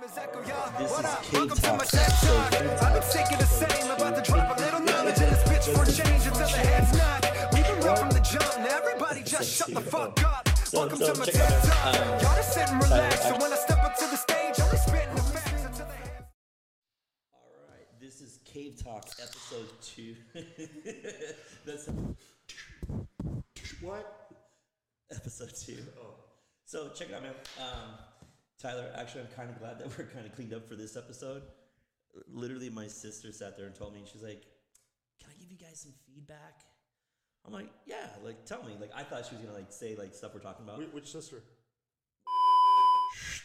This What is up? King Welcome to my Talk. TED I've been thinking the same, about to drop a little knowledge in this bitch for change until the head's not. We've been real from the jump, now everybody just shut the fuck up. Welcome to my check TED. Talk. Y'all just sit and relax, so when I step up to the stage, only spitting the facts until the head's All right, this is Cave Talk, episode two. That's What? episode two. So check it out, man. Um, Tyler, actually, I'm kind of glad that we're kind of cleaned up for this episode. Literally, my sister sat there and told me, and she's like, "Can I give you guys some feedback?" I'm like, "Yeah, like tell me." Like I thought she was gonna like say like stuff we're talking about. Wh- Which sister?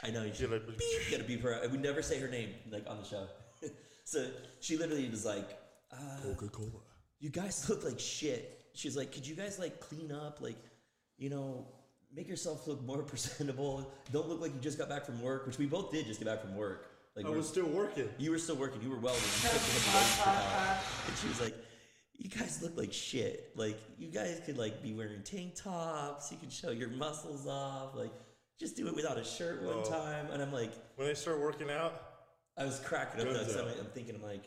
I know you Yeah, should like- beep, gotta beep her. out. We never say her name like on the show. so she literally was like, uh, Coca Cola. "You guys look like shit." She's like, "Could you guys like clean up, like, you know, make yourself look more presentable? Don't look like you just got back from work." Which we both did just get back from work. Like I we're- was still working. you were still working. You were welding. You kept getting welding for now. and she was like, "You guys look like shit. Like you guys could like be wearing tank tops. You could show your muscles off. Like just do it without a shirt one time." And I'm like, When I start working out, I was cracking up. Guns That out. I'm, I'm thinking, I'm like,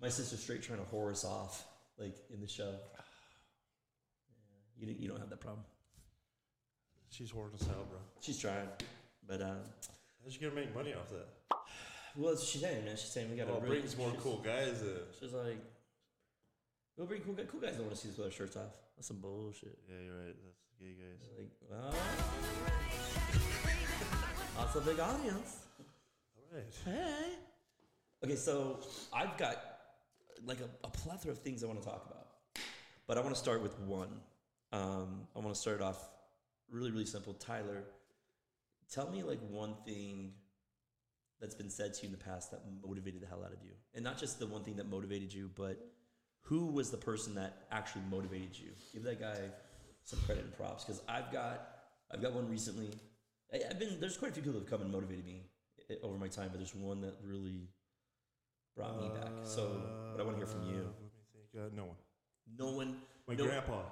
my sister's straight trying to whore us off, like in the show. Yeah, you don't- you don't have that problem. She's hoarding us out, bro. She's trying, but um, How's she gonna make money off that? well, that's what she's saying, man. She's saying we got to Oh, really, brings more she's- cool guys in. She's like, we'll bring cool guys. Cool guys don't want to see us with our shirts off. That's some bullshit. Yeah, you're right. That's gay guys. Like, well, lots of big audience. All right. Hey. Okay, so I've got like a, a plethora of things I want to talk about, but I want to start with one. Um, I want to start off really, really simple. Tyler, tell me like one thing that's been said to you in the past that motivated the hell out of you, and not just the one thing that motivated you, but who was the person that actually motivated you? Give that guy some credit and props because I've got I've got one recently. I, I've been there's quite a few people that have come and motivated me over my time, but there's one that really brought me back. So, what I want to hear from you. Uh, Let me think. Uh, no one. No one. My no- grandpa.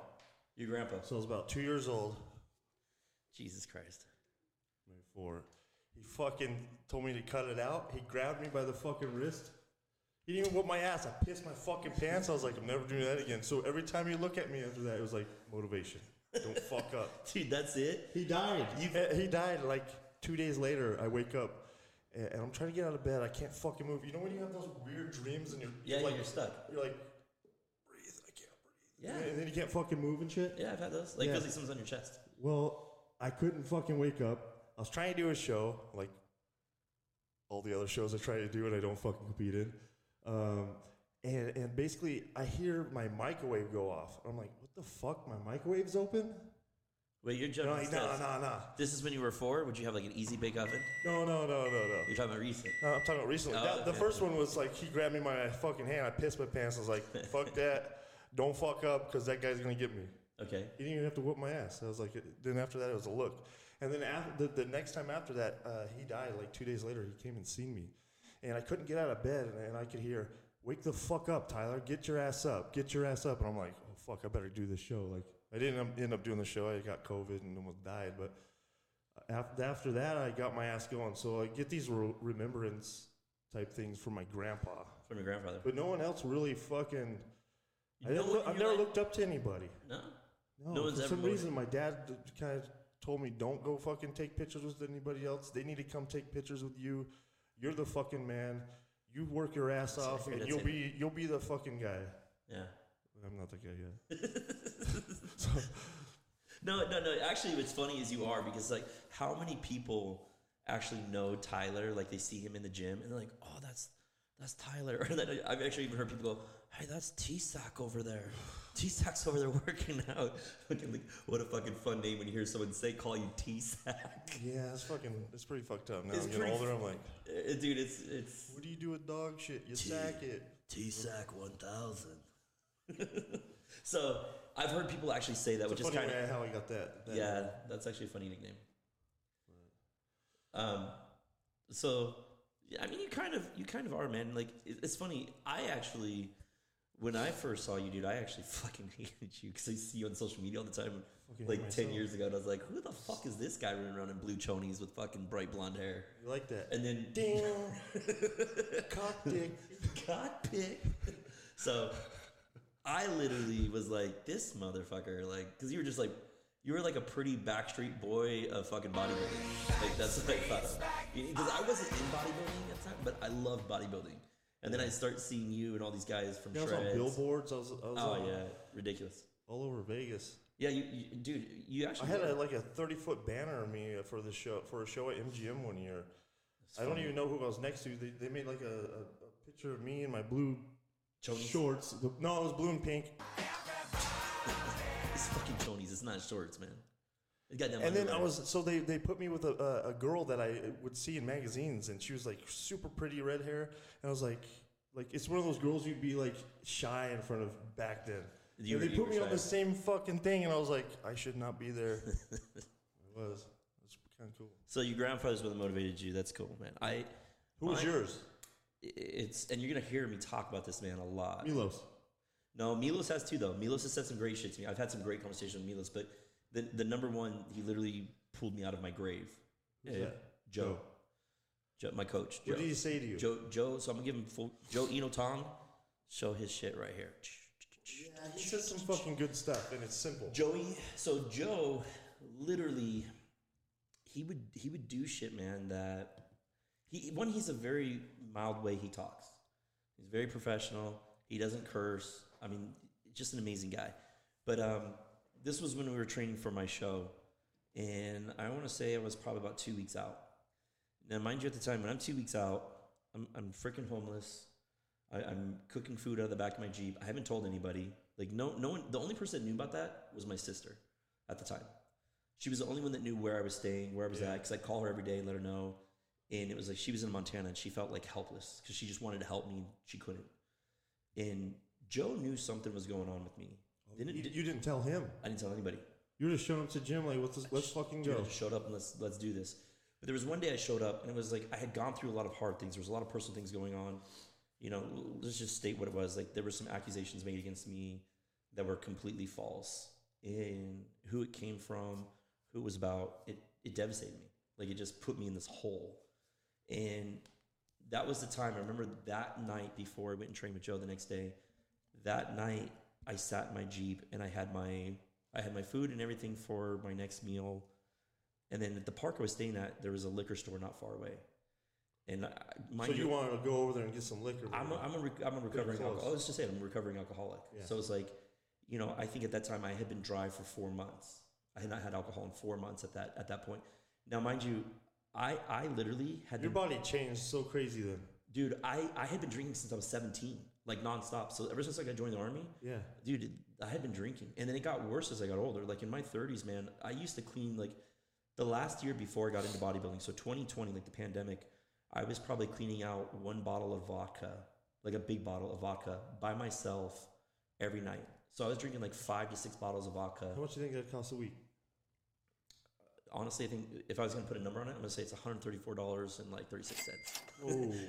Your grandpa. So I was about two years old. Jesus Christ. Four. He fucking told me to cut it out. He grabbed me by the fucking wrist. He didn't even whip my ass. I pissed my fucking pants. I was like, I'm never doing that again. So every time you look at me after that, it was like motivation. Don't fuck up. Dude, that's it. He died. He died like two days later. I wake up and, and I'm trying to get out of bed. I can't fucking move. You know when you have those weird dreams and you're, Yeah, you're like you're stuck. You're like, breathe. I can't breathe. Yeah. And then you can't fucking move and shit. Yeah, I've had those. Like, Yeah. feels like someone's on your chest. Well, I couldn't fucking wake up. I was trying to do a show, like all the other shows I try to do and I don't fucking compete in. Um, and, and basically, I hear my microwave go off. I'm like, what the fuck? My microwave's open? Wait, you're No, like, no, no, no. This is when you were four. Would you have like an easy bake oven? No, no, no, no, no. You're talking about recent. No, I'm talking about recently. Oh, That- the first one was like he grabbed me by my fucking hand. I pissed my pants. I was like, "Fuck that! Don't fuck up, because that guy's gonna get me." Okay. He didn't even have to whoop my ass. I was like, then after that, it was a look. And then after, the, the next time after that, uh, he died. Like two days later, he came and seen me, and I couldn't get out of bed, and, and I could hear, "Wake the fuck up, Tyler! Get your ass up! Get your ass up!" And I'm like, "Oh fuck! I better do this show." Like I didn't end up- doing the show. I got COVID and almost died, but after, after that, I got my ass going. So I get these re- remembrance type things from my grandpa, From your grandfather. but no one else really fucking. I No didn't one look, in I've never life- looked up to anybody. No. No, No one's for ever some reason, my dad kind of told me, "Don't go fucking take pictures with anybody else. They need to come take pictures with you. You're the fucking man. You work your ass That's- off, and that's you'll it. be you'll be the fucking guy." Yeah. I'm not the guy yet. so, No, no, no. Actually, what's funny is you are because like, how many people actually know Tyler? Like, they see him in the gym and they're like, "Oh, that's that's Tyler." Or then I've actually even heard people go, "Hey, that's T Sack over there. T Sack's over there working out." Fucking like, what a fucking fun name when you hear someone say call you T Sack. yeah, it's fucking it's pretty fucked up. Now It's I'm getting older. I'm like, Uh, Dude, it's it's what do you do with dog shit? You T- sack it. T Sack one thousand. so I've heard people actually say that, which It's is kind of how I got that. that yeah, that's actually a funny nickname. Um, so yeah, I mean, you kind of you kind of are, man. Like it- it's funny. I actually when I first saw you, dude, I actually fucking hated you because I see you on social media all the time. Fucking like hate ten years ago, and I was like, "Who the fuck is this guy running around in blue chonies with fucking bright blonde hair?" You like that? And then Ding. Cock dick. got picked. So I literally was like, "This motherfucker!" Like, because you were just like, you were like a pretty backstreet boy of fucking bodybuilding. Like that's what I thought of. Because I wasn't in bodybuilding at the time, but I loved bodybuilding. And then I start seeing you and all these guys from I was on Shreds. billboards. I was, I was Oh on- yeah, ridiculous. all over Vegas. Yeah, you, you dude, you actually I had a, like a thirty foot banner of me for the show for a show at MGM one year. I don't even know who I was next to. They, they made like a, a, a picture of me in my blue Chonies? shorts. No, it was blue and pink. It's fucking chonies. It's not shorts, man. It got And then I was so they, they put me with a, a, girl that I would see in magazines, and she was like super pretty red hair, and I was like, like it's one of those girls you'd be like shy in front of back then. You and they put me on the same fucking thing, and I was like, I should not be there. it was. It's kind of cool. So your grandfather's what motivated you. That's cool, man. I. Who was mine- yours? It's and you're gonna hear me talk about this man a lot. Milos. No, Milos has two though. Milos has said some great shit to me. I've had some great conversations with Milos, but the the number one, he literally pulled me out of my grave. Who's Yeah, that? Joe. Joe, my coach. Joe. What did he say to you? Joe, Joe. So I'm gonna give him full. Joe Eno Tong, show his shit right here. Yeah, he said some fucking good stuff, and it's simple. Joey. So Joe, literally, he would he would do shit, man. That he one he's a very mild way he talks. He's very professional. He doesn't curse. I mean, just an amazing guy. But um, this was when we were training for my show, and I want to say I was probably about two weeks out. Now, mind you, at the time when I'm two weeks out, I'm I'm freaking homeless. I, I'm cooking food out of the back of my Jeep. I haven't told anybody. Like no, no one. The only person that knew about that was my sister, at the time. She was the only one that knew where I was staying, where I was Yeah. at, because I call her every day and let her know. And it was like she was in Montana and she felt like helpless because she just wanted to help me. and She couldn't. And Joe knew something was going on with me. Didn't You, did, you didn't tell him. I didn't tell anybody. You were just showing up to gym like, let's let's fucking Dude, go. I just showed up and let's let's do this. But there was one day I showed up and it was like I had gone through a lot of hard things. There was a lot of personal things going on. You know, let's just state what it was. Like there were some accusations made against me that were completely false. And who it came from, who it was about, it it devastated me. Like it just put me in this hole. And that was the time. I remember that night before I went and trained with Joe the next day. That night I sat in my Jeep and I had my I had my food and everything for my next meal. And then at the park I was staying at, there was a liquor store not far away. And I, So you wanted to go over there and get some liquor? I'm a, I'm a, I'm a recovering alcoholic. Let's just say I'm a recovering alcoholic. Yeah. So it's like, you know, I think at that time I had been dry for four months. I had not had alcohol in four months at that at that point. Now, mind you, I I literally had Your been, body changed so crazy then. dude. I I had been drinking since I was 17, like nonstop. So ever since I got joined the army, Yeah. dude, I had been drinking, and then it got worse as I got older. Like in my 30s, man, I used to clean like the last year before I got into bodybuilding. So 2020, like the pandemic, I was probably cleaning out one bottle of vodka, like a big bottle of vodka, by myself every night. So I was drinking like five to six bottles of vodka. How much do you think that costs a week? Honestly, I think if I was gonna put a number on it, I'm gonna say it's 134 dollars and like 36 cents.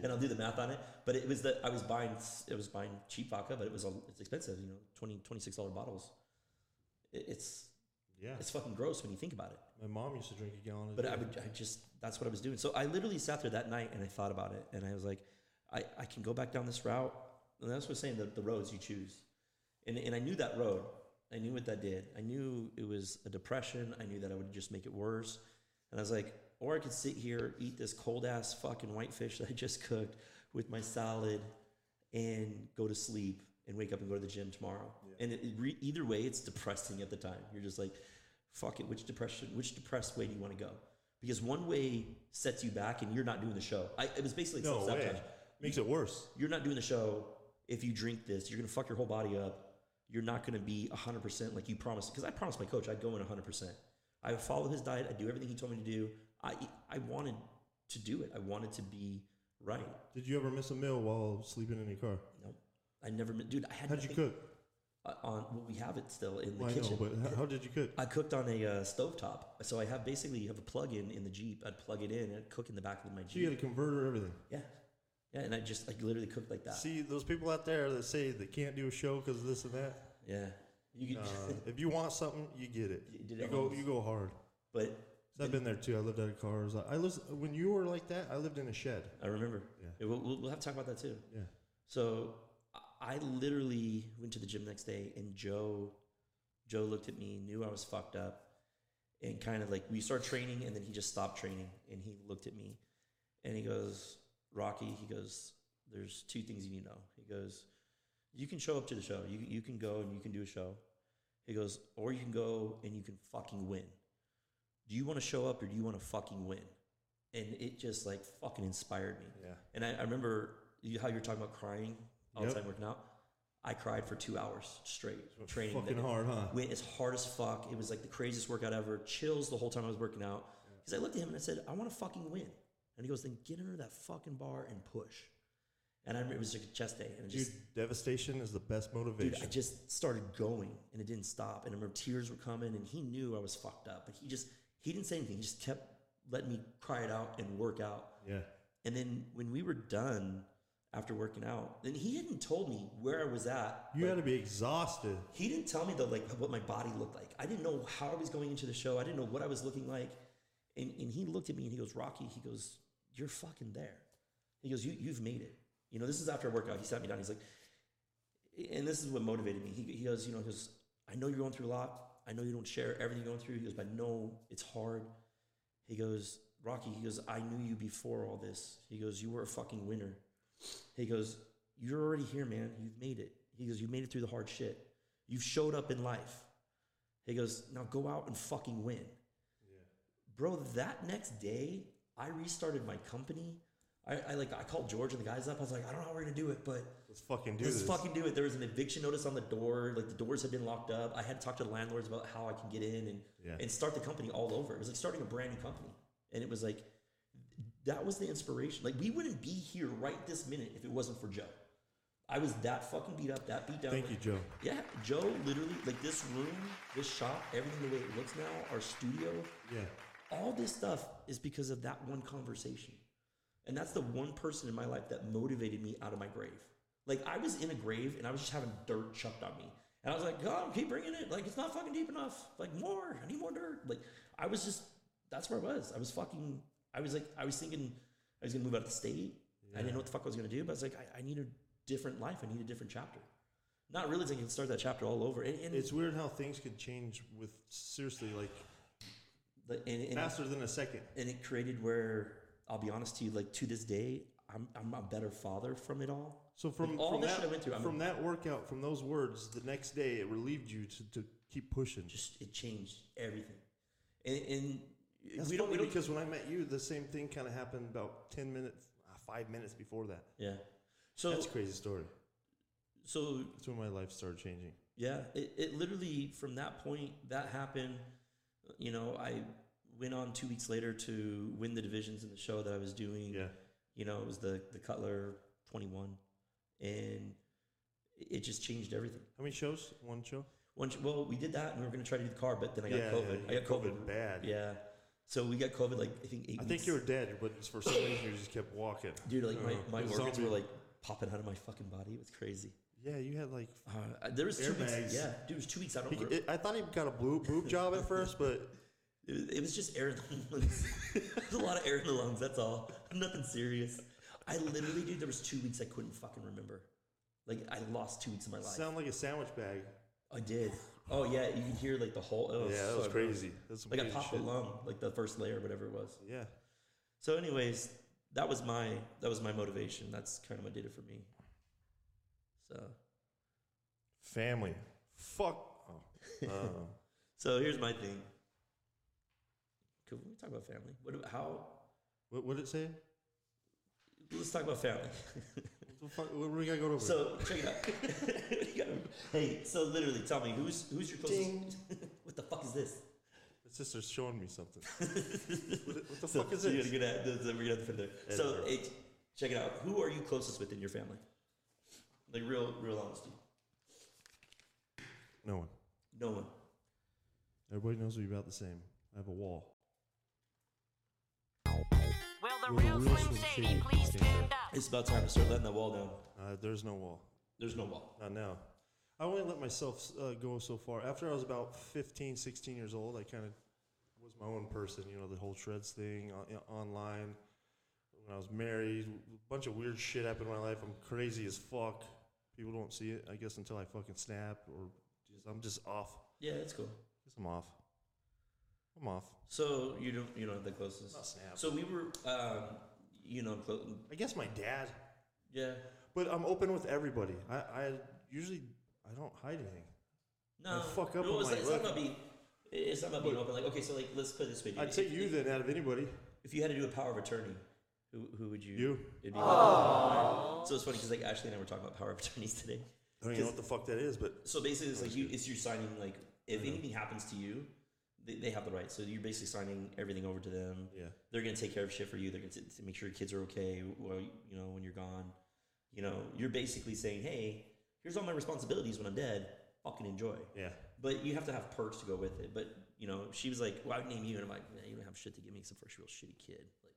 And I'll do the math on it. But it was that I was buying it was buying cheap vodka, but it was it's expensive. You know, 20 26 dollar bottles. It, it's Yeah. it's fucking gross when you think about it. My mom used to drink a gallon But day. I would I just that's what I was doing. So I literally sat there that night and I thought about it and I was like, I, I can go back down this route. And that's what I'm saying, the, the roads you choose. And and I knew that road. I knew what that did. I knew it was a depression. I knew that I would just make it worse. And I was like, or I could sit here, eat this cold ass fucking whitefish that I just cooked with my salad and go to sleep and wake up and go to the gym tomorrow. And it, it re, either way, it's depressing at the time. You're just like, fuck it. Which depression? Which depressed way do you want to go? Because one way sets you back, and you're not doing the show. I, it was basically no way. Makes it worse. You're not doing the show if you drink this. You're gonna fuck your whole body up. You're not gonna be 100% like you promised. Because I promised my coach I'd go in 100%. I would follow his diet. I'd do everything he told me to do. I I wanted to do it. I wanted to be right. Did you ever miss a meal while sleeping in your car? Nope. I never, did. dude. I had How'd you cook? uh, on well, we have it still in the Well, I kitchen. know, but how, did you cook? I cooked on a uh, stovetop, so I have basically you have a plug in in the Jeep. I'd plug it in and I'd cook in the back of my So you had a converter, everything. Yeah, Yeah, and I just like literally cooked like that. See those people out there that say they can't do a show because of this and that. Yeah, you could. Uh, if you want something, you get it. You did You go. You go hard. but I've been there too. I lived out of cars. I, was when you were like that. I lived in a shed. I remember. Yeah. Yeah, we'll, we'll have to talk about that too. Yeah. So I- literally went to the gym next day, and Joe, Joe looked at me, knew I was fucked up, and kind of like we started training, and then he just stopped training, and he looked at me, and he goes, "Rocky," he goes, "There's two things you need to know." He goes, "You can show up to the show. You you can go and you can do a show." He goes, "Or you can go and you can fucking win. Do you want to show up or do you want to fucking win?" And it just like fucking inspired me. Yeah. And I, I remember you, how you were talking about crying all Yep. the time working out. I cried for two hours straight training. Fucking that- hard, huh? Went as hard as fuck. It was like the craziest workout ever. Chills the whole time I was working out. Because I looked at him and I said, I want to fucking win. And he goes, then get under that fucking bar and push. And I remember it was like a chest day. And it Dude, just, devastation is the best motivation. dude. I just started going and it didn't stop. And I remember tears were coming and he knew I was fucked up. But he just, he didn't say anything. He just kept letting me cry it out and work out. yeah. And then when we were done after working out, then he hadn't told me where I was at. You Like, got to be exhausted. he didn't tell me though, like what my body looked like. I didn't know how I was going into the show. I didn't know what I was looking like. And, and he looked at me and he goes, Rocky, he goes, you're fucking there. He goes, you, you've made it. You know, this is after a workout. He sat me down. He's like, and this is what motivated me. He, he goes, you know, he goes, I know you're going through a lot. I know you don't share everything you're going through. He goes, but know it's hard. He goes, Rocky, he goes, I knew you before all this. He goes, you were a fucking winner. He goes, You're already here, man. You've made it. He goes, You made it through the hard shit. You've showed up in life. He goes, Now go out and fucking win. Yeah. Bro, that next day, I restarted my company. I, I like I called George and the guys up. I was like, I don't know how we're gonna do it, but Let's fucking do let's this. fucking do it. There was an eviction notice on the door. Like the doors had been locked up. I had to talk to the landlords about how I can get in and Yeah. and start the company all over. It was like starting a brand new company, and it was like that was the inspiration. Like we wouldn't be here right this minute if it wasn't for Joe. I was that fucking beat up, that beat down. Thank you, Joe. Yeah, Joe literally like this room, this shop, everything the way it looks now, our studio, Yeah. All this stuff is because of that one conversation. And that's the one person in my life that motivated me out of my grave. Like I was in a grave and I was just having dirt chucked on me. And I was like, God, keep bringing it. Like it's not fucking deep enough. Like more. I need more dirt. Like I was just that's where I was. I was fucking I was like I was thinking I was gonna move out of the state. I didn't know what the fuck I was gonna do, but I was like, I, I need a different life. I need a different chapter. Not realizing I can start that chapter all over. And, and, It's weird how things can change with seriously like and, and, faster than a second. and it created where I'll be honest to you, like to this day, I'm I'm a better father from it all. So from, Like, all from that I went through, from that workout, from those words, the next day it relieved you to, to keep pushing. just it changed everything. And, and That's we don't we don't because when I met you, the same thing kind of happened about ten minutes, uh, five minutes before that. yeah. So That's a crazy story. so That's when my life started changing. yeah, it, it literally from that point that happened. You know, I went on two weeks later to win the divisions in the show that I was doing. Yeah. You know, it was the the Cutler 21, and it just changed everything. How many shows? One show. Once, well, we did that, and we were going to try to do the car, but then I got Yeah, COVID. yeah, I got COVID, COVID bad. Yeah, so we got COVID like I think eight. I weeks. think you were dead, but for some reason you just kept walking. dude. Like my, Uh, my organs zombie- were like popping out of my fucking body. It was crazy. Yeah, you had like. Uh, there was two weeks. Yeah, dude, it was two weeks. I don't. He, remember. it, I thought he got a blue boob job at first, but It was, it was just air in the lungs. There's a lot of air in the lungs. That's all. Nothing serious. I literally, dude, there was two weeks I couldn't fucking remember. Like I lost two weeks of my life. sound like a sandwich bag. I did. Oh yeah, you can hear like the whole. Oh, yeah, that was crazy. That's Like I popped shit. a lung, like the first layer, whatever it was. Yeah. So, anyways, that was my that was my motivation. That's kind of what did it for me. So, Family. Fuck. Oh. Uh, so here's my thing. Could we talk about family? What? do- How? what what did it say? Let's talk about family. What, the fuck, what do we got going over? So check it out. Gotta- hey, so literally, tell me who's who's your closest? What the fuck is this? My sister's showing me something. what, the- what the So, fuck is so this? gotta get at, we're gonna have to fit there. So it, check it out. Who are you closest with in your family? Like real, real honesty. No one. No one. Everybody knows we're about the same. I have a wall. Will the Will the real real Slim Slim Shady Shady please stand stand up? it's about time to start letting that wall down. Uh, there's no wall. There's no wall. Not now. I only let myself uh, go so far. After I was about 15, 16 years old, I kind of was my own person. You know, the whole shreds thing on, you know, online. When I was married, a bunch of weird shit happened in my life. I'm crazy as fuck. People don't see it, I guess, until I fucking snap or just I'm just off. Yeah, that's cool. Guess I'm off. I'm off. So you don't you don't have the closest. Not snap. So we were, um, you know, clo- I guess my dad. yeah. But I'm open with everybody. I, I usually I don't hide anything. No, I fuck up no, it's, my not, it's not about being. It's not about being open. Like, okay, so like, let's put this way. dude. I'd say If- you if, then out of anybody. If you had to do a power of attorney, who who would you? You. It'd be So it's funny because like Ashley and I were talking about power of attorneys today. I don't even know what the fuck that is, but So basically, it's like you, it's you signing like if anything happens to you, they, they have the right. So you're basically signing everything over to them. yeah. They're gonna take care of shit for you. They're gonna t- to make sure your kids are okay. Well, you know when you're gone, you know you're basically saying, hey, here's all my responsibilities when I'm dead. Fucking enjoy. Yeah. But you have to have perks to go with it. But you know, she was like, "Well, I would name you," and I'm like, "Man, you don't have shit to give me except for a real shitty kid. Like,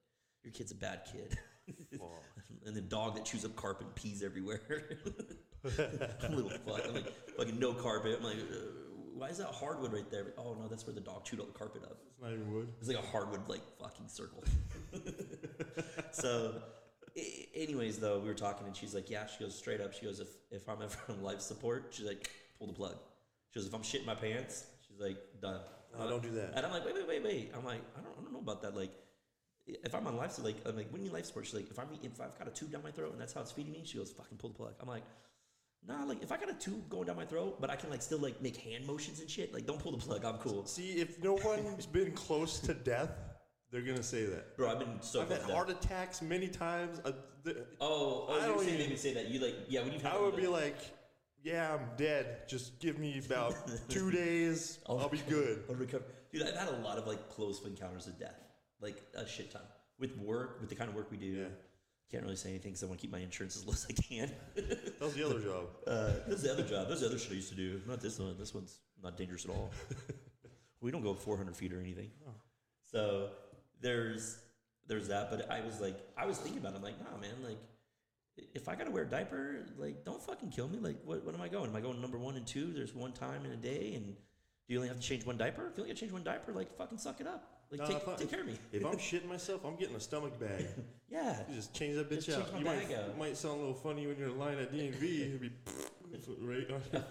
your kid's a bad kid." and the dog that chews up carpet and pees everywhere. Little fuck. I'm like, fucking no carpet. I'm like, uh, why is that hardwood right there? Oh no, that's where the dog chewed all the carpet up. It's not even wood. It's like a hardwood like fucking circle. so, I- anyways, though, we were talking and she's like, yeah. She goes straight up. She goes, if if I'm ever on life support, she's like, pull the plug. She goes, if I'm shitting my pants, she's like, done. No, don't do that. And I'm like, wait, wait, wait, wait. I'm like, I don't, I don't know about that. Like, if I'm on life support, like, I'm like, what do you mean life support? She's like, if I'm, if I've got a tube down my throat and that's how it's feeding me, she goes, fucking pull the plug. I'm like, nah, like, if I got a tube going down my throat, but I can like still like make hand motions and shit, like, don't pull the plug. I'm cool, See, if no one's been close to death, they're gonna say that. bro. I've been so. I've had heart attacks many times. Uh, Oh, oh, I don't even- say that. You like, yeah, when you've had I would be like, "Yeah, I'm dead. Just give me about two days. I'll be good." I'll recover. Dude, I've had a lot of like close encounters with death, like a shit ton. With work, with the kind of work we do, Yeah. can't really say anything because I want to keep my insurance as low as I can. That was the other job. Uh, this is the other job. This is the other shit I used to do. Not this one. This one's not dangerous at all. we don't go 400 feet or anything. So there's there's that. But I was like, I was thinking about. it. I'm like, nah, man. Like, if I gotta wear a diaper, like, don't fucking kill me. Like, what, what am I going? Am I going number one and two? There's one time in a day, and do you only have to change one diaper? If you only have to change one diaper, like, fucking suck it up. Like, Nah, take, I- take care of me. If I'm shitting myself, I'm getting a stomach bag. Yeah. You just change that bitch Just out. change my You might, bag out. might sound a little funny when you're in line at DMV. It'd be right. on your-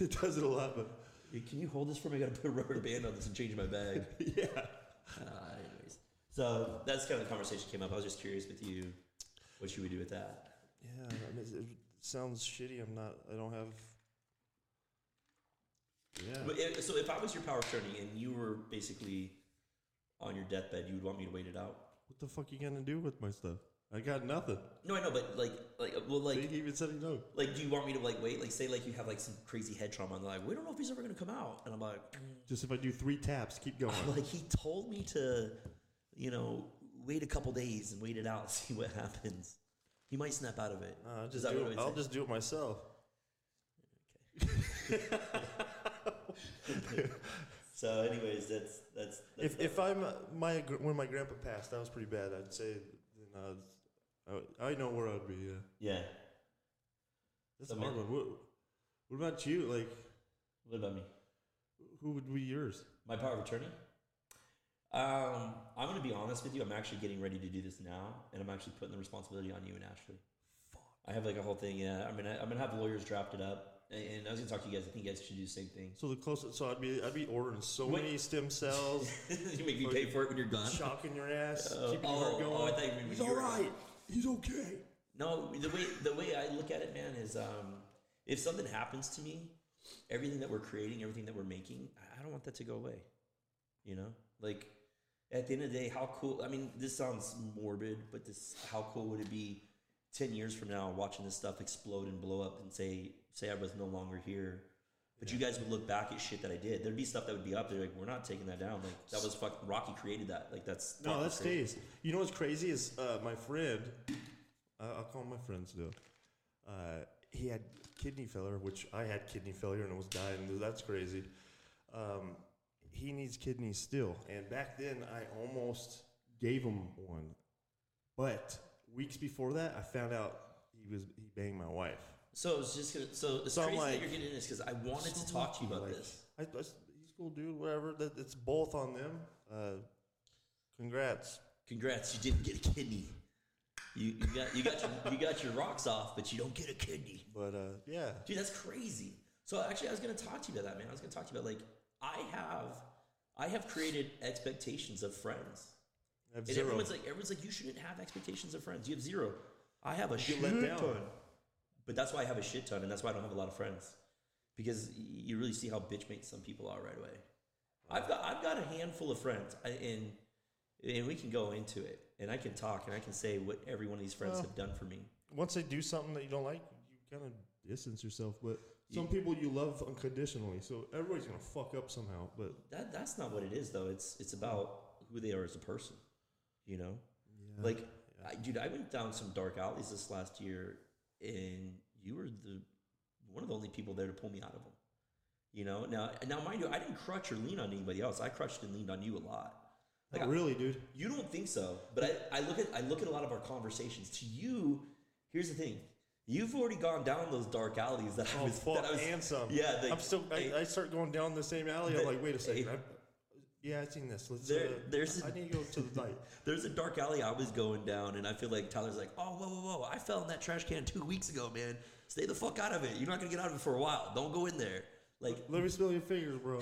it does it a lot, but Hey, Can you hold this for me? I gotta put a rubber band on this and change my bag. yeah. Uh, anyways, so that's kind of the conversation came up. I was just curious with you, what should we do with that. Yeah, I mean, it sounds shitty. I'm not. I don't have. Yeah. But if, so if I was your power attorney and you were basically on your deathbed, you would want me to wait it out. What the fuck you gonna do with my stuff? I got nothing. No, I know, but like, like, well, Like, he even said no. like, do you want me to like wait? Like, say, like you have like some crazy head trauma, and they're like, we don't know if he's ever gonna come out, and I'm like, Just if I do three taps, keep going. I'm like, he told me to, you know, wait a couple days and wait it out, see what happens. He might snap out of it. Uh, I'll just do it. I'll say? just do it myself. So, anyways, that's that's. that's If if I'm my when my grandpa passed, that was pretty bad. I'd say then I, would- I know where I'd be. Yeah, yeah. that's So a hard one. What, what about you? Like, What about me? who would be yours? My power of attorney? Um, I'm going to be honest with you. I'm actually getting ready to do this now, and I'm actually putting the responsibility on you and Ashley. Fuck I have like a whole thing. Yeah, I'm gonna I'm gonna have lawyers draft it up, and, I was gonna talk to you guys. I think you guys should do the same thing. So the closest. So I'd be I'd be ordering so Wait. many stem cells, you make me pay for it when you're gone. shocking your ass, Oh, keeping your oh, heart going. oh, I thought you He's all were- right. He's okay. No, the way the way I look at it, man, is um, if something happens to me, everything that we're creating, everything that we're making, I don't want that to go away. You know, like at the end of the day, how cool? I mean, this sounds morbid, but this how cool would it be ten years from now, watching this stuff explode and blow up, and say say I was no longer here. But you guys would look back at shit that I did. There'd be stuff that would be up there, like we're not taking that down. Like that was fucking Rocky created that. Like that's No, that stays. You know what's crazy is uh, my friend. Uh, I'll call him my friend still. Uh, he had kidney failure, which I had kidney failure and was dying. That's crazy. Um, he needs kidneys still, and back then I almost gave him one, but weeks before that, I found out he was he banged my wife. So it's just gonna. So it's So crazy like- that you're getting in this because I wanted to talk to you about Like, this. I, I, he's cool, dude. Whatever. That, it's both on them. Uh, congrats. Congrats, you didn't get a kidney. You, you got you got your you got your rocks off, but you don't get a kidney. But uh, yeah, Dude, that's crazy. So actually, I was gonna talk to you about that, man. I was gonna talk to you about like I have I have created expectations of friends. And zero. everyone's like, everyone's like, you shouldn't have expectations of friends. You have zero. I have a get shit let down. ton. But that's why I have a shit ton, and that's why I don't have a lot of friends, because you really see how bitch mate some people are right away. I've got I've got a handful of friends, and and we can go into it, and I can talk, and I can say what every one of these friends Well- have done for me. Once they do something that you don't like, you kind of distance yourself. But some You- people you love unconditionally, so everybody's gonna fuck up somehow. But That that's not what it is, though. It's it's about who they are as a person, you know. yeah, Like, I, dude, I went down some dark alleys this last year, and you were the one of the only people there to pull me out of them. You know, now now mind you, I didn't crutch or lean on anybody else. I crutched and leaned on you a lot. Like, I- really, dude. you don't think so, but I, I look at I look at a lot of our conversations. To you, here's the thing: you've already gone down those dark alleys that I Oh was. fuck, that I was and some. Yeah, the- I'm still. I, I start going down the same alley. The- I'm like, wait a second. hey. Yeah, I've seen this. Let's. There- uh, there's I a- need to go to the light. There's a dark alley I was going down, and I feel like Tyler's like, "Oh, whoa, whoa, whoa! I fell in that trash can two weeks ago, man. Stay the fuck out of it. You're not gonna get out of it for a while. Don't go in there." Like Let me smell your fingers, bro.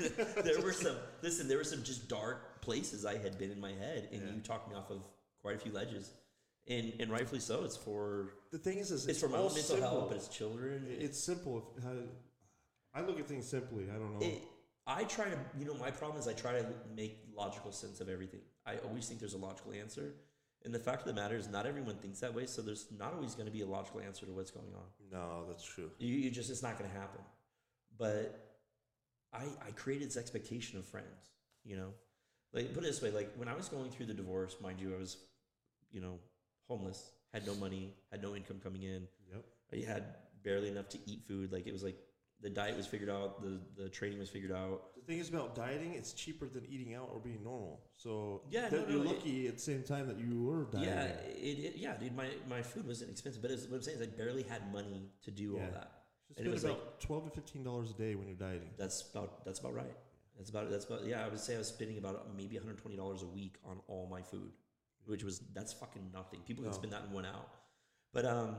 there were some. Listen, there were some just dark places I had been in my head, and you talked me off of quite a few ledges, and and rightfully so. It's for the thing is, is it's, for my own mental simple. health, but it's children. It's simple. If, how, I look at things simply. I don't know. it, I try to, you know, my problem is I try to make logical sense of everything. I always think there's a logical answer. And the fact of the matter is, not everyone thinks that way, so there's not always going to be a logical answer to what's going on. no, that's true. You, you just, it's not going to happen. But I, I created this expectation of friends, you know? Like, put it this way, like, when I was going through the divorce, mind you, I was, you know, homeless, had no money, had no income coming in. Yep. I had barely enough to eat food. Like, it was like the diet was figured out, the, the training was figured out. The thing is about dieting, it's cheaper than eating out or being normal. So Yeah, that no, you're no, it- lucky at the same time that you were dieting. Yeah, it, it, yeah, dude. My, my food wasn't expensive, but it's, what I'm saying is I barely had money to do all that. Just And it was about like twelve to fifteen dollars a day when you're dieting. that's about that's about right. That's about that's about yeah. I would say I was spending about maybe 120 dollars a week on all my food, which was that's fucking nothing. People can spend that in one out. But um,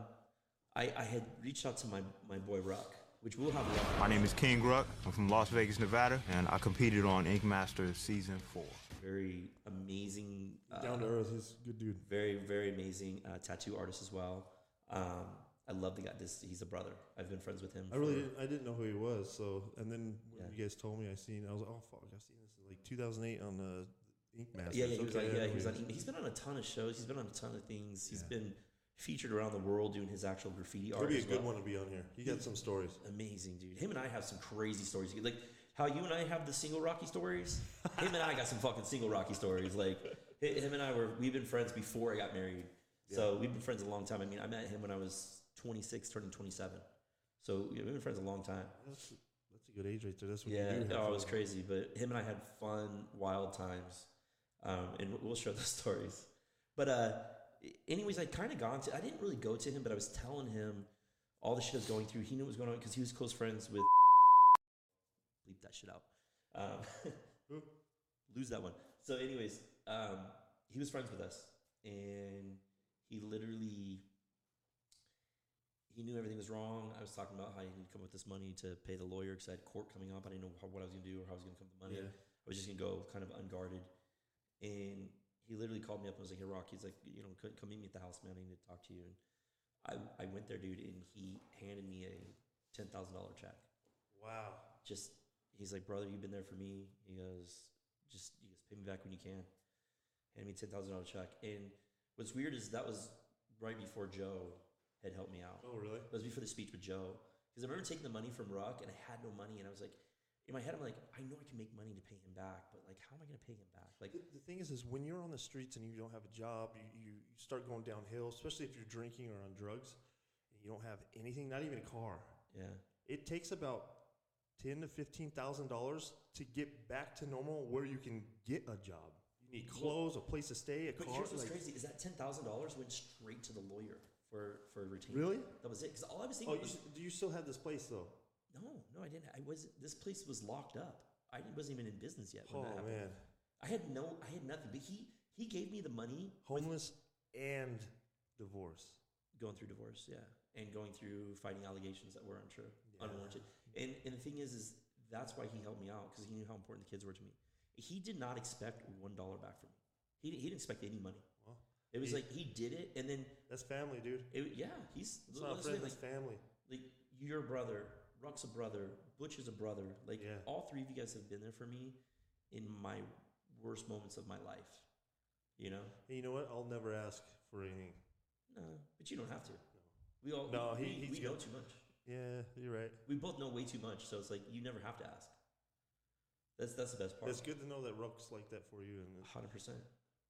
I I had reached out to my my boy Ruck, which we'll have. My name is King Ruck. I'm from Las Vegas, Nevada, and I competed on Ink Masters season four. very amazing. Uh, Down to earth, he's a good dude. very very amazing uh, tattoo artist as well. Um, I love the guy. This he's a brother. I've been friends with him. I really didn't, I didn't know who he was. So and then when Yeah. you guys told me, I seen I was like, oh fuck, I've seen this in like 2008 on the Ink Masters. Yeah, yeah, he was Okay, on, yeah, I he was know on. who He's been on a ton of shows. He's been on a ton of things. He's Yeah. been featured around the world doing his actual graffiti art. be a good well. one to be on here. He got some stories. Amazing, dude. Him and I have some crazy stories. Like how you and I have the single Rocky stories. him and I got some fucking single Rocky stories. Like him and I were we've been friends before I got married. So we've been friends a long time. I mean, I met him when I was 26, turning 27. So we've been friends a long time. That's that's a good age right there. That's what Yeah, you do. oh, it was crazy. But him and I had fun, wild times, um, and we'll- we'll share those stories. But uh, anyways, I kind of gone to. I didn't really go to him, but I was telling him all the shit I was going through. He knew what was going on because he was close friends with. Bleep that shit out. Um, lose that one. So, anyways, um, he was friends with us, and he literally he knew everything was wrong. I was talking about how he needed to come up with this money to pay the lawyer because I had court coming up. I didn't know how, what I was going to do or how I was going to come up with the money. Yeah. I was just going to go kind of unguarded. And he literally called me up and was like, "Hey, Rock," he's like, "You know, come come meet me at the house, man. I need to talk to you." And I I went there, dude, and he handed me a ten thousand dollar check. Wow. Just he's like, "Brother, you've been there for me." He goes, "Just pay me back when you can." Hand me a ten thousand dollar check. And what's weird is that was right before Joe had helped me out. Oh really? It was before the speech with Joe. Because I remember taking the money from Rock and I had no money. And I was like, in my head, I'm like, I know I can make money to pay him back, but like, how am I going to pay him back? Like, The, the thing is, is when you're on the streets and you don't have a job, you, you, start going downhill, especially if you're drinking or on drugs, and you don't have anything, not even a car. yeah. It takes about ten to fifteen thousand dollars to get back to normal, where you can get a job. You need clothes, a place to stay, a But car. here's what's like- crazy: is that ten thousand dollars went straight to the lawyer for for retainer. Really? That was it. Because all I was Oh, thinking you, was, do you still have this place though? No, no, I didn't. I was this place was locked up. I wasn't even in business yet. When Oh that happened. man, I had no, I had nothing. But he he gave me the money homeless and divorce. going through divorce, yeah, and going through fighting allegations that were untrue, unwarranted. And and the thing is, is that's why he helped me out because he knew how important the kids were to me. He did not expect one dollar back from me. He didn't, he didn't expect any money. Well, It was he- like he did it, and then That's family, dude. it, yeah, he's It's not a friend, that's family. like your brother, Ruck's a brother, Butch is a brother. Like Yeah. all three of you guys have been there for me in my worst moments of my life. You know, And you know what? I'll never ask for anything. no, but you don't have to. We all No, we, he- we, know too much. Yeah, you're right. We both know way too much, so it's like you never have to ask. That's that's the best part. It's good to know that Rook's like that for you. And Hundred percent.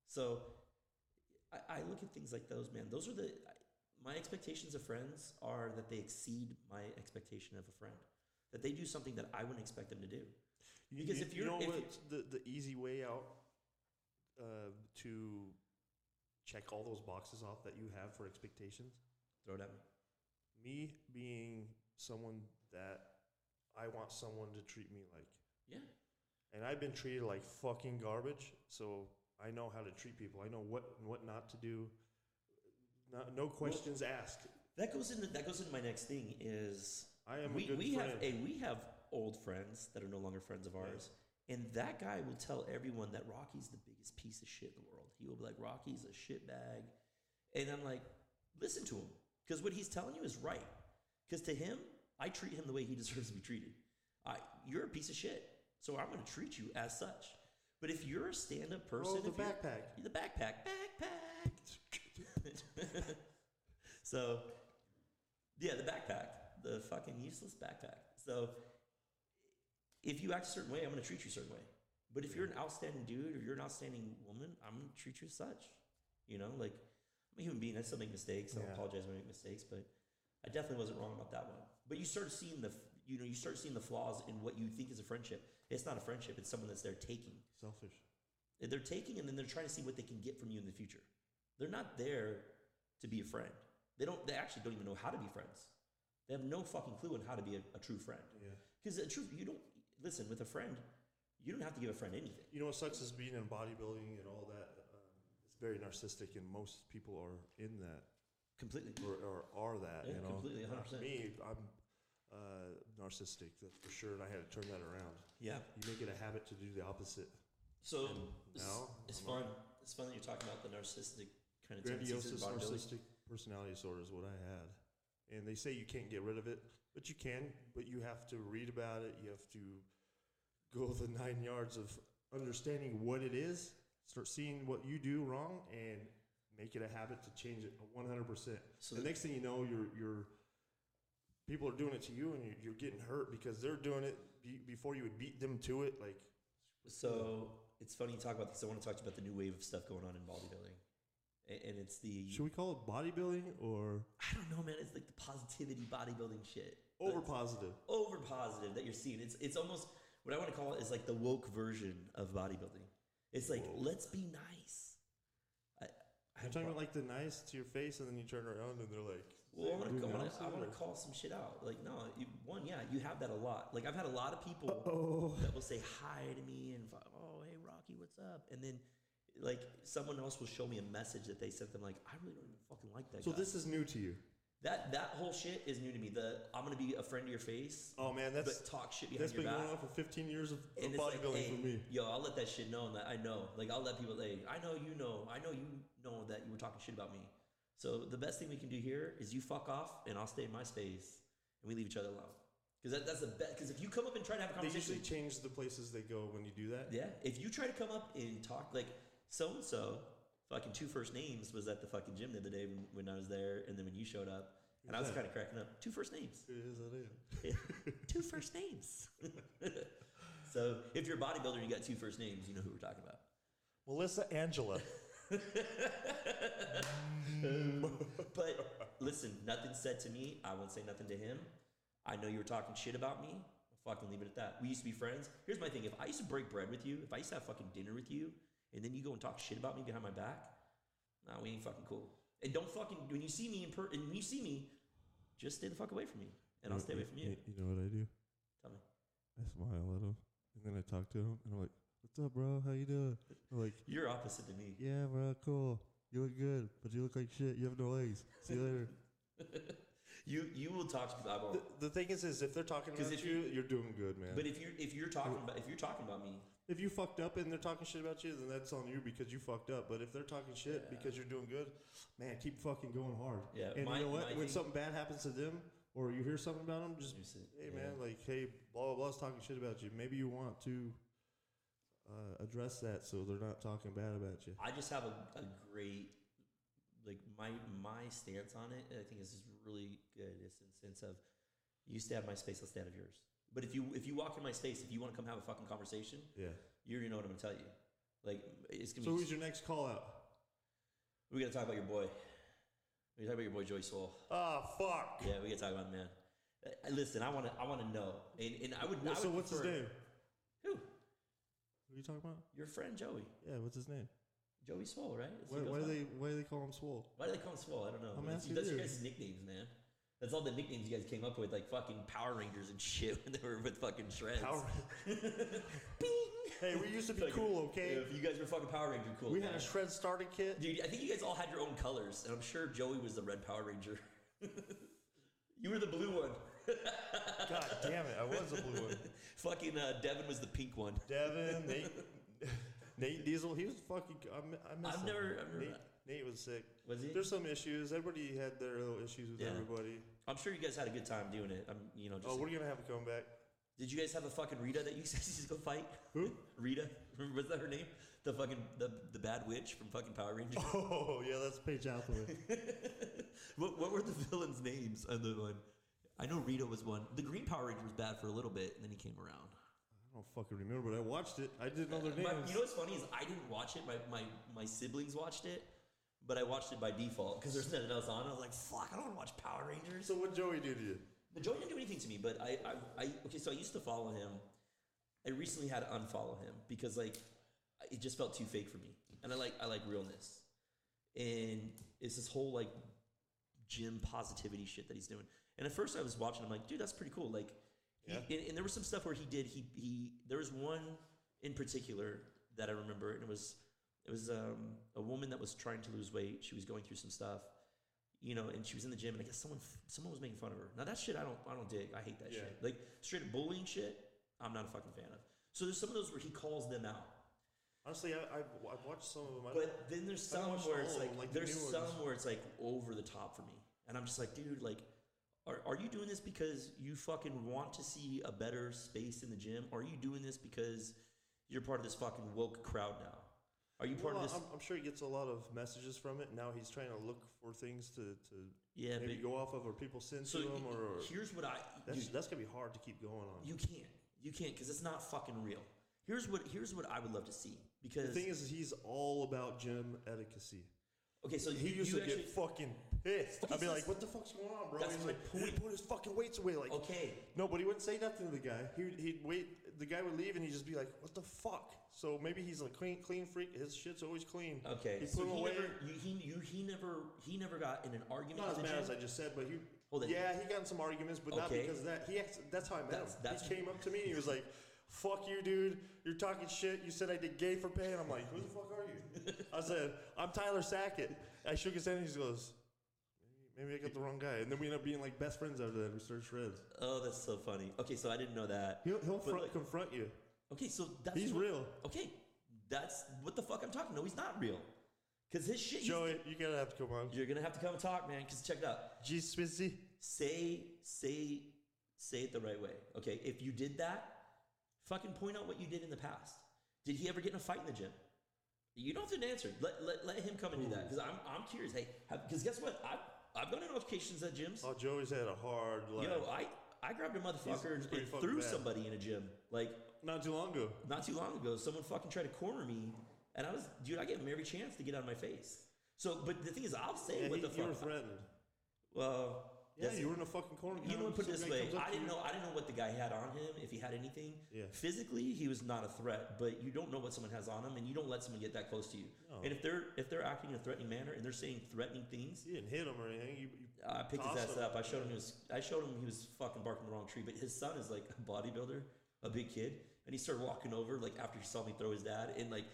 So, I, I look at things like those, man. Those are the my expectations of friends are that they exceed my expectation of a friend. That they do something that I wouldn't expect them to do. Because you, if you you're- know if you- the the easy way out uh, to check all those boxes off that you have for expectations. Throw it at me. Me being someone that I want someone to treat me like, Yeah. and I've been treated like fucking garbage. So I know how to treat people. I know what what not to do. No, no questions asked. That goes into that goes into my next thing is I am a we, we have a we have old friends that are no longer friends of ours. And that guy will tell everyone that Rocky's the biggest piece of shit in the world. He will be like, Rocky's a shit bag. And I'm like, listen to him. Because what he's telling you is right. Because to him, I treat him the way he deserves to be treated. I, you're a piece of shit. So I'm going to treat you as such. But if you're a stand up person, Oh, the backpack. the backpack, backpack. so, yeah, the backpack, the fucking useless backpack. So, if you act a certain way, I'm going to treat you a certain way. But if you're an outstanding dude or you're an outstanding woman, I'm going to treat you as such. You know, like I'm a human being. I still make mistakes. I Yeah. apologize when I make mistakes, but I definitely wasn't wrong about that one. But you start seeing the, you know, you start seeing the flaws in what you think is a friendship. It's not a friendship. It's someone that's there taking. Selfish. They're taking and then they're trying to see what they can get from you in the future. They're not there to be a friend. They don't. They actually don't even know how to be friends. They have no fucking clue on how to be a, a true friend. Yeah. Because a true, you don't listen with a friend. You don't have to give a friend anything. You know what sucks is being in bodybuilding and all that. Um, it's very narcissistic, and most people are in that Completely. or, or are that. Yeah, you know, completely, Uh, 100%. Me, I'm uh, narcissistic, that's for sure, and I had to turn that around. Yeah. You make it a habit to do the opposite. So And it's, now it's I'm fun. It's fun that you're talking about the narcissistic kind of tendencies in Grandiosis bodybuilding. narcissistic personality disorder is what I had, and they say you can't get rid of it, but you can. But you have to read about it. You have to go the nine yards of understanding what it is. Start seeing what you do wrong and make it a habit to change it 100%. So the next thing you know, you're you're people are doing it to you, and you're, you're getting hurt because they're doing it be, before you would beat them to it. Like So it's funny you talk about this. I want to talk to you about the new wave of stuff going on in bodybuilding, and it's the should we call it bodybuilding or I don't know, man. It's like the positivity bodybuilding shit. over positive? over positive that you're seeing. It's it's almost what I want to call it is like the woke version of bodybuilding. It's like let's be nice. I, I'm talking about like the nice to your face, and then you turn around and they're like, well, I want to the I wanna call some shit out. Like no, you, one yeah, you have that a lot. Like I've had a lot of people Oh. that will say hi to me and oh hey Rocky what's up, and then like someone else will show me a message that they sent them like I really don't even fucking like that. So guy. this is new to you. that that whole shit is new to me. The I'm gonna be a friend to your face. Oh man, that's but talk shit behind that's your been back. going on for 15 years of, of it's like, bodybuilding hey, for me. Yo, I'll let that shit know that I know. Like I'll let people like I know you know. I know you know that you were talking shit about me. So the best thing we can do here is you fuck off and I'll stay in my space and we leave each other alone. Because that, that's the best. Because if you come up and try to have a conversation, They usually change the places they go when you do that. yeah. If you try to come up and talk like so and so, fucking two first names was at the fucking gym the other day when, when I was there, and then when you showed up, and I was kind of cracking up. Two first names. It is. two first names. so if you're a bodybuilder and you got two first names, you know who we're talking about. Melissa Angela. But listen, nothing said to me. I won't say nothing to him. I know you were talking shit about me. I'll fucking leave it at that. We used to be friends. Here's my thing: if I used to break bread with you, if I used to have fucking dinner with you, and then you go and talk shit about me behind my back, nah, we ain't fucking cool. And don't fucking when you see me in per and when you see me, just stay the fuck away from me, and I'll stay away from you. You know what I do? Tell me. I smile at him, and then I talk to him, and I'm like, "What's up, bro? How you doing?" I'm like, You're opposite to me. "Yeah, bro, cool. You look good, but you look like shit. You have no legs. See you later." You you will talk to people. I the, won't. the thing is, is if they're talking about if you, you- you're doing good, man. But if you're if you're talking about if you're talking about me, if you fucked up and they're talking shit about you, then that's on you because you fucked up. But if they're talking shit Yeah. because you're doing good, man, keep fucking going hard. Yeah, And my- you know what? When thing- something bad happens to them, or you hear something about them, just You hey yeah. man, like hey, blah blah blah's talking shit about you. Maybe you want to uh, address that so they're not talking bad about you. I just have a, a great like my my stance on it. I think is just really good. It's in the sense of you stay out of my space, I'll stay out of yours. But if you if you walk in my space, if you want to come have a fucking conversation, Yeah. you already know what I'm gonna tell you. Like it's gonna So be. who's your next call out? we gotta talk about your boy. We gotta talk about your boy Joey Swole. Ah, fuck. Yeah, we gotta talk about him, man. Uh, listen, I wanna I wanna know, and, and I would. I Well, so would what's his name? Who? What are you talking about? Your friend Joey. Yeah, what's his name? Joey Swole, right? That's Why, what do they why do they call him Swole? Why do they call him Swole? I don't know. I'm That's, asking that's you. guys' nicknames, man. That's all the nicknames you guys came up with, like fucking Power Rangers and shit when they were with fucking shreds. Power. Hey, we used to be Fucking- cool, okay? If you guys were fucking Power Ranger, cool. We had a shred starter kit. Dude, I think you guys all had your own colors, and I'm sure Joey was the red Power Ranger. you were the blue one. God damn it, I was a blue one. fucking uh, Devin was the pink one. Devin, Nate, Nate Diesel, he was fucking. I, mi- I miss I've him. never- I've never- Nate, Nate was sick. Was he? There's some issues. Everybody had their little issues with Yeah. everybody. I'm sure you guys had a good time doing it. I'm, you know, just. Oh, we're gonna have a comeback. Did you guys have a fucking Rita that you guys used to go fight? Who? Rita, was that her name? The fucking the the bad witch from fucking Power Rangers. Oh yeah, that's Paige Hathaway. what what were the villains' names on the one? I know Rita was one. The Green Power Ranger was bad for a little bit, and then he came around. I don't fucking remember, but I watched it. I didn't know their My- names. you know what's funny is I didn't watch it. My my, my siblings watched it, but I watched it by default because there's nothing else on. I was like, fuck, I don't want to watch Power Rangers. so what Joey do to you? But Joey didn't do anything to me. But I, I, I okay. So I used to follow him. I recently had to unfollow him because like it just felt too fake for me, and I like I like realness, and it's this whole like gym positivity shit that he's doing. And at first I was watching, I'm like, dude, that's pretty cool. Like, he, and, and there was some stuff where he did. He he. There was one in particular that I remember, and it was it was um, a woman that was trying to lose weight. She was going through some stuff, you know, and she was in the gym, and I guess someone someone was making fun of her. Now that shit, I don't I don't dig. I hate that Yeah. shit. Like straight up bullying shit. I'm not a fucking fan of. So there's some of those where he calls them out. Honestly, I, I've, I've watched some of them. I But then there's some where it's like, like the there's some ones. where it's like over the top for me, and I'm just like, dude, like, are are you doing this because you fucking want to see a better space in the gym? Are you doing this because you're part of this fucking woke crowd now? Are you part Well, of this? I'm, I'm sure he gets a lot of messages from it. Now he's trying to look for things to, to Yeah, maybe but- go off of, or people send so to him, or, or here's what I that's dude, that's gonna be hard to keep going on. you can't you can't because it's not fucking real. Here's what here's what I would love to see because the thing is, is, he's all about gym etiquette. okay, so He you, used you to actually, get fucking pissed. I'd be like, "What the fuck's going on, bro?" that's He's my like, point. "He put his fucking weights away." Like, okay. no, but he wouldn't say nothing to the guy. He would, he'd wait. The guy would leave, and he'd just be like, "What the fuck?" So maybe he's like clean, clean freak. His shit's always clean. Okay, he so put him he away. never, you, he, you, he never, he never got in an argument. Not as the bad gym? as I just said, but he. Hold it. Yeah, he got in some arguments, but not Okay. because of that. He acts, that's how I met That's- him. that's- he came up to me and he was like, "Fuck you, dude! You're talking shit. You said I did gay for pay." And I'm like, "Who the fuck are you?" I said, "I'm Tyler Sackett." I shook his hand and he goes, "Maybe, I got the wrong guy." And then we end up being like best friends after that. We started shreds. Oh, that's so funny. Okay, so I didn't know that. He'll, he'll front, like, confront you. okay, so that's He's what- real. Okay, that's what the fuck I'm talking. No, he's not real. Cause his shit. Joey, you gotta have to come on. you're gonna have to come and talk, man. Cause check it out. G Swizzy. Say, say, say it the right way. Okay, if you did that, fucking point out what you did in the past. Did he ever get in a fight in the gym? You don't have to answer. Let, let, let him come and do that. Because I'm, I'm curious. Hey, because guess what? I've, I've gone on occasions at gyms. Oh, Joey's had a hard life. Yo, I, I grabbed a motherfucker pretty and threw bad. somebody in a gym. Like, Not too long ago. not too long ago, someone fucking tried to corner me, and I was, dude, I gave him every chance to get out of my face. So, but the thing is, I'll say Yeah, what he, the you were fuck. threatened. well, Yeah, you were in a fucking corner. You know, what, put it this way: I didn't know. I didn't know what the guy had on him. If he had anything, Yeah. Physically, he was not a threat, but you don't know what someone has on him, and you don't let someone get that close to you. No. And if they're if they're acting in a threatening manner and they're saying threatening things, You didn't hit him or anything. You, you I picked his ass him. up. I showed him he was. I showed him he was fucking barking the wrong tree. But his son is like a bodybuilder, a big kid, and he started walking over like after he saw me throw his dad, and like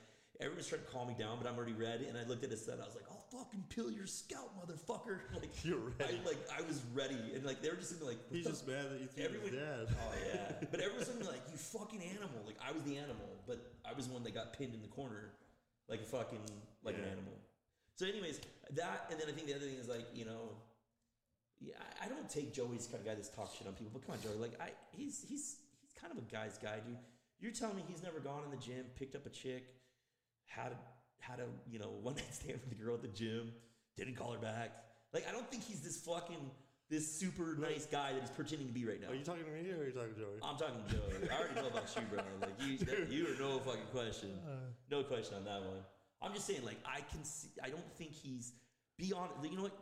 everyone's trying to calm me down, but I'm already ready. And I looked at his son. I was like, "I'll fucking peel your scalp, motherfucker!" Like You're ready. I, like I was ready, and like they were just like He's just mad that you threw Everyone, dad. oh yeah, but everyone's like you fucking animal. Like I was the animal, but I was the one that got pinned in the corner, like a fucking like an animal. So, anyways, that and then I think the other thing is like you know, yeah, I, don't take Joey's kind of guy that's talk shit on people, but come on, Joey, like I he's he's he's kind of a guy's guy, dude. You're telling me he's never gone in the gym, picked up a chick, had a, had a you know one night stand with the girl at the gym, didn't call her back. Like I don't think he's this fucking this super nice guy that he's pretending to be right now. Are you talking to me or are you talking to Joey? I'm talking to Joey. I already know about you, bro. Like you, that, you are no fucking question, uh. no question on that one. I'm just saying, like I can see. I don't think he's beyond. You know what?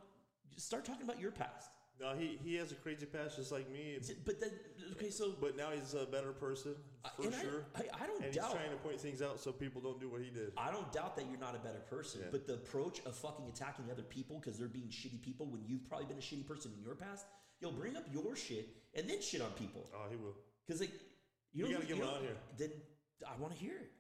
Just start talking about your past. No, he, he has a crazy past just like me. But then, okay, so But now he's a better person for and I- sure. I, I don't and doubt. he's trying to point things out so people don't do what he did. I don't doubt that you're not a better person, Yeah. but the approach of fucking attacking other people because they're being shitty people when you've probably been a shitty person in your past, you'll bring up your shit and then shit on people. Oh, he will. Because like you, You don't- gotta get him on here. Then I want to hear it.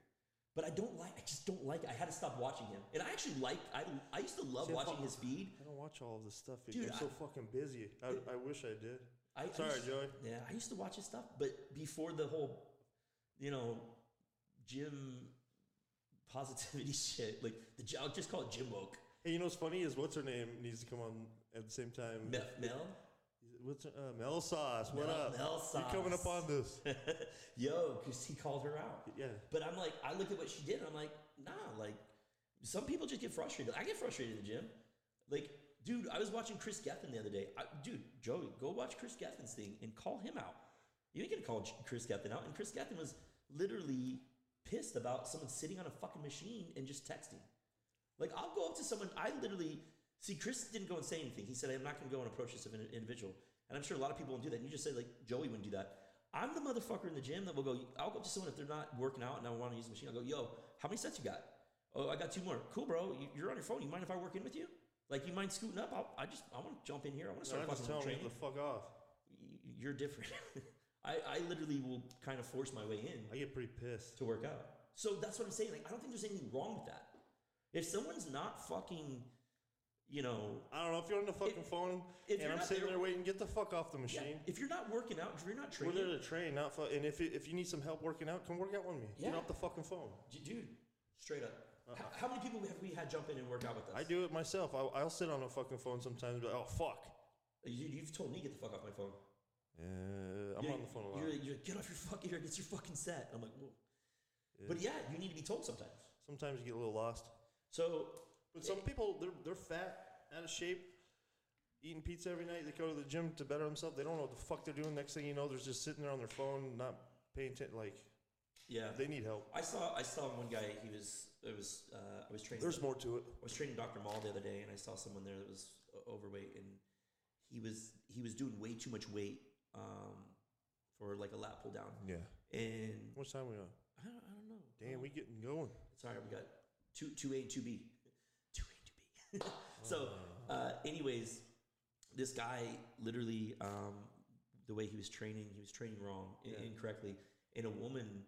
But I don't like. I just don't like. it. I had to stop watching him, and I actually like. I I used to love See, watching his feed. I don't watch all of this stuff. Dude, I'm so I- fucking busy. I, I wish I did. I, I Sorry, used- Joey. Yeah, I used to watch his stuff, but before the whole, you know, gym positivity shit, like the I'll just call it gym woke. Hey, you know what's funny is what's her name needs to come on at the same time. Mel, Mel? What's uh, Mel Sauce? What Mel- up? Mel You coming up on this? yo, because he called her out. Yeah. But I'm like, I look at what she did. And I'm like, nah. Like, some people just get frustrated. I get frustrated in the gym. Like, dude, I was watching Chris Gethin the other day. I, dude, Joey, go watch Chris Gethin's thing and call him out. You ain't gonna call Chris Gethin out. And Chris Gethin was literally pissed about someone sitting on a fucking machine and just texting. Like, I'll go up to someone. I literally see Chris didn't go and say anything. He said, "I'm not going to go and approach this individual." And I'm sure a lot of people won't do that. And you just said, like Joey wouldn't do that. I'm the motherfucker in the gym that will go. I'll go up to someone if they're not working out and I want to use the machine. I'll go, "Yo, how many sets you got?" Oh, I got two more. Cool, bro. You, you're on your phone. You mind if I work in with you? Like, you mind scooting up? I'll, I just I want to jump in here. I want to start just fucking tell training. the fuck off. You're different. I, I literally will kind of force my way in I get pretty pissed. to work out. So that's what I'm saying. Like, I don't think there's anything wrong with that. If someone's not fucking, you know, I don't know if you're on the fucking phone if and I'm sitting there- there waiting. Get the fuck off the yeah, machine. if you're not working out, if you're not training, We're there to train, not fu- And if if you need some help working out, come work out with me. Yeah. Get off the fucking phone. dude, straight up. How, how many people have we had jump in and work out with us? I do it myself. I, I'll sit on a fucking phone sometimes. And be like, oh fuck. You, you've told me get the fuck off my phone. Uh, I'm You're- on the phone a lot. You're, you're, get off your fucking here. Get your fucking set. I'm like, Whoa. but yeah, you need to be told sometimes. Sometimes you get a little lost. So But some people, they're they're fat, out of shape, eating pizza every night. They go to the gym to better themselves. They don't know what the fuck they're doing. Next thing you know, they're just sitting there on their phone, not paying attention. Like yeah, they need help. I saw I saw one guy. He was it was uh, I was training. There's more to it. I was training Dr. Mall the other day, and I saw someone there that was overweight, and he was he was doing way too much weight um, for like a lat pull down. Yeah. And What time we on? I don't, I don't know. Damn, we getting going. Sorry, we got two two A and two B, so, uh, anyways, this guy literally, um, the way he was training, he was training wrong, Yeah. incorrectly, and a woman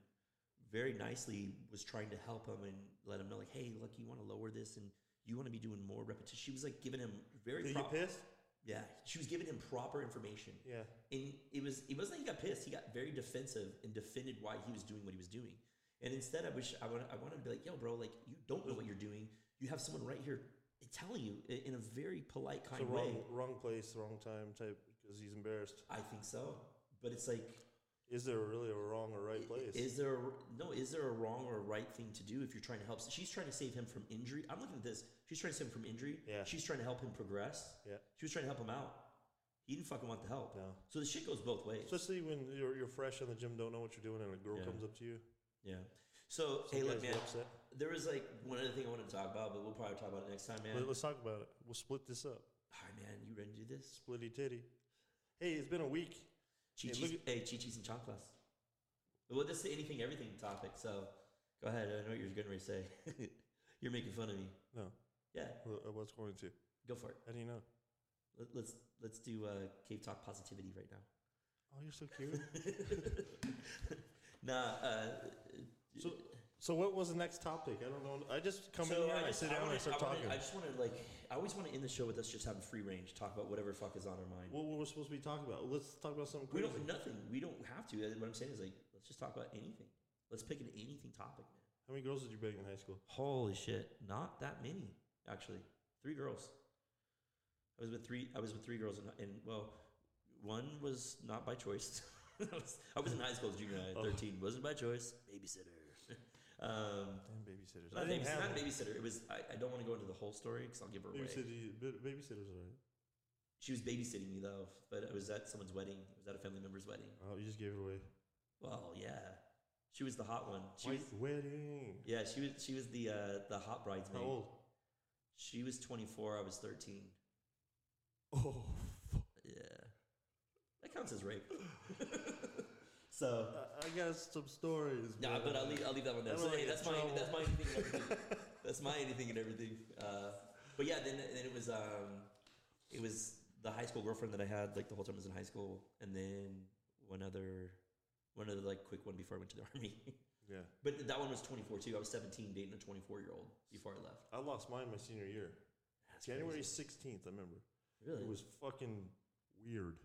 very nicely was trying to help him and let him know, like, hey, look, you want to lower this and you want to be doing more repetition. She was like giving him very. Did prop- pissed? Yeah, she was giving him proper information. Yeah. And it was it wasn't that he got pissed. He got very defensive and defended why he was doing what he was doing. And instead, I wish I want I wanted to be like, yo, bro, like you don't know what you're doing. You have someone right here telling you in a very polite, kind way. wrong wrong place, wrong time type because he's embarrassed. I think so, but it's like, Is there really a wrong or right place? is there a, no? Is there a wrong or a right thing to do if you're trying to help? She's trying to save him from injury. I'm looking at this. She's trying to save him from injury. Yeah. She's trying to help him progress. Yeah. She was trying to help him out. He didn't fucking want the help. No. So the shit goes both ways. Especially when you're, you're fresh in the gym, don't know what you're doing, and a girl Yeah. comes up to you. Yeah. So Some hey, look, man. upset. There was like one other thing I wanted to talk about, but we'll probably talk about it next time, man. Let, us talk about it. We'll split this up. All right, man, you ready to do this? Splitty titty. Hey, it's been a week. Chi Hey, look hey, Chi Chi's and chanclas. Well, this is anything, everything topic. So go ahead. I know what you're getting ready to say. you're making fun of me. No, Yeah, well, I was going to. go for it. How do you know? Let, let's let's do uh, cave talk positivity right now. Oh, you're so cute. Nah. Uh, so, so what was the next topic? I don't know. I just come in here and I just- sit down wanna- and I start wanna- talking. I just want to like. I always want to end the show with us just having free range, talk about whatever fuck is on our mind. what were we supposed to be talking about? Let's talk about something we don't nothing. We don't have to. What I'm saying is like, let's just talk about anything. Let's pick an anything topic, man. How many girls did you bang in high school? Holy shit! Not that many, actually. Three girls. I was with three. I was with three girls, and, and well, one was not by choice. I, was, I was in high school as junior high, Oh. thirteen. Wasn't by choice. Babysitter. Um, Damn babysitters. not, I didn't babys- not one. babysitter. It was. I, I don't want to go into the whole story because I'll give her away. Babysitter, babysitters, alright. She was babysitting me though, but it was at someone's wedding. It was at a family member's wedding. Oh, you just gave it away. Well, yeah, she was the hot one. She White was, wedding. yeah, she was. She was the uh, the hot bridesmaid. How old? She was twenty four. I was thirteen. Oh, fuck. Yeah, that counts as rape. so, I, I got some stories. no, man. but I'll leave, I'll leave that one there. So, hey, that's my that's my anything and everything. that's my anything and everything. Uh, but yeah, then then it was um, it was the high school girlfriend that I had like the whole time I was in high school, and then one other one other like quick one before I went to the army. Yeah. but that one was twenty four too. I was seventeen dating a twenty four year old before I left. I lost mine my senior year. That's January crazy. 16th, I remember. Really? It was fucking weird.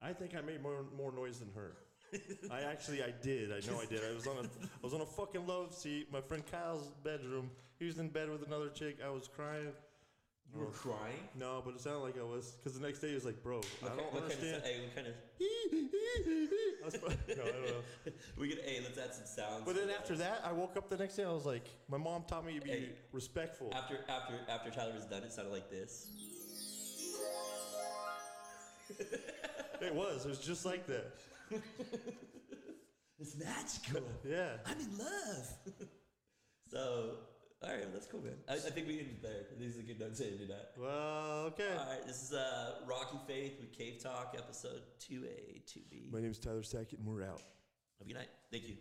I think I made more more noise than her. I actually I did. I know I did. I was on a I was on a fucking love seat. My friend Kyle's bedroom. He was in bed with another chick. I was crying. you were crying. No, but it sounded like I was because the next day he was like, "Bro, I don't what kind of? understand." Hey, what kind of? I was probably- no, I don't know. We get. Hey, let's add some sounds. But then after that, I woke up the next day. I was like, my mom taught me to be Hey. respectful. After after after Tyler was done, it sounded like this. It was. It was just like that. It's magical. Yeah. I'm in love. so, all right, well, that's cool, man. I, I think we ended there. This is a good note to end it at. Well, okay. All right, this is uh, Rocky Faith with Cave Talk, episode 2A, 2B. My name is Tyler Sackett, and we're out. Have a good night. Thank you.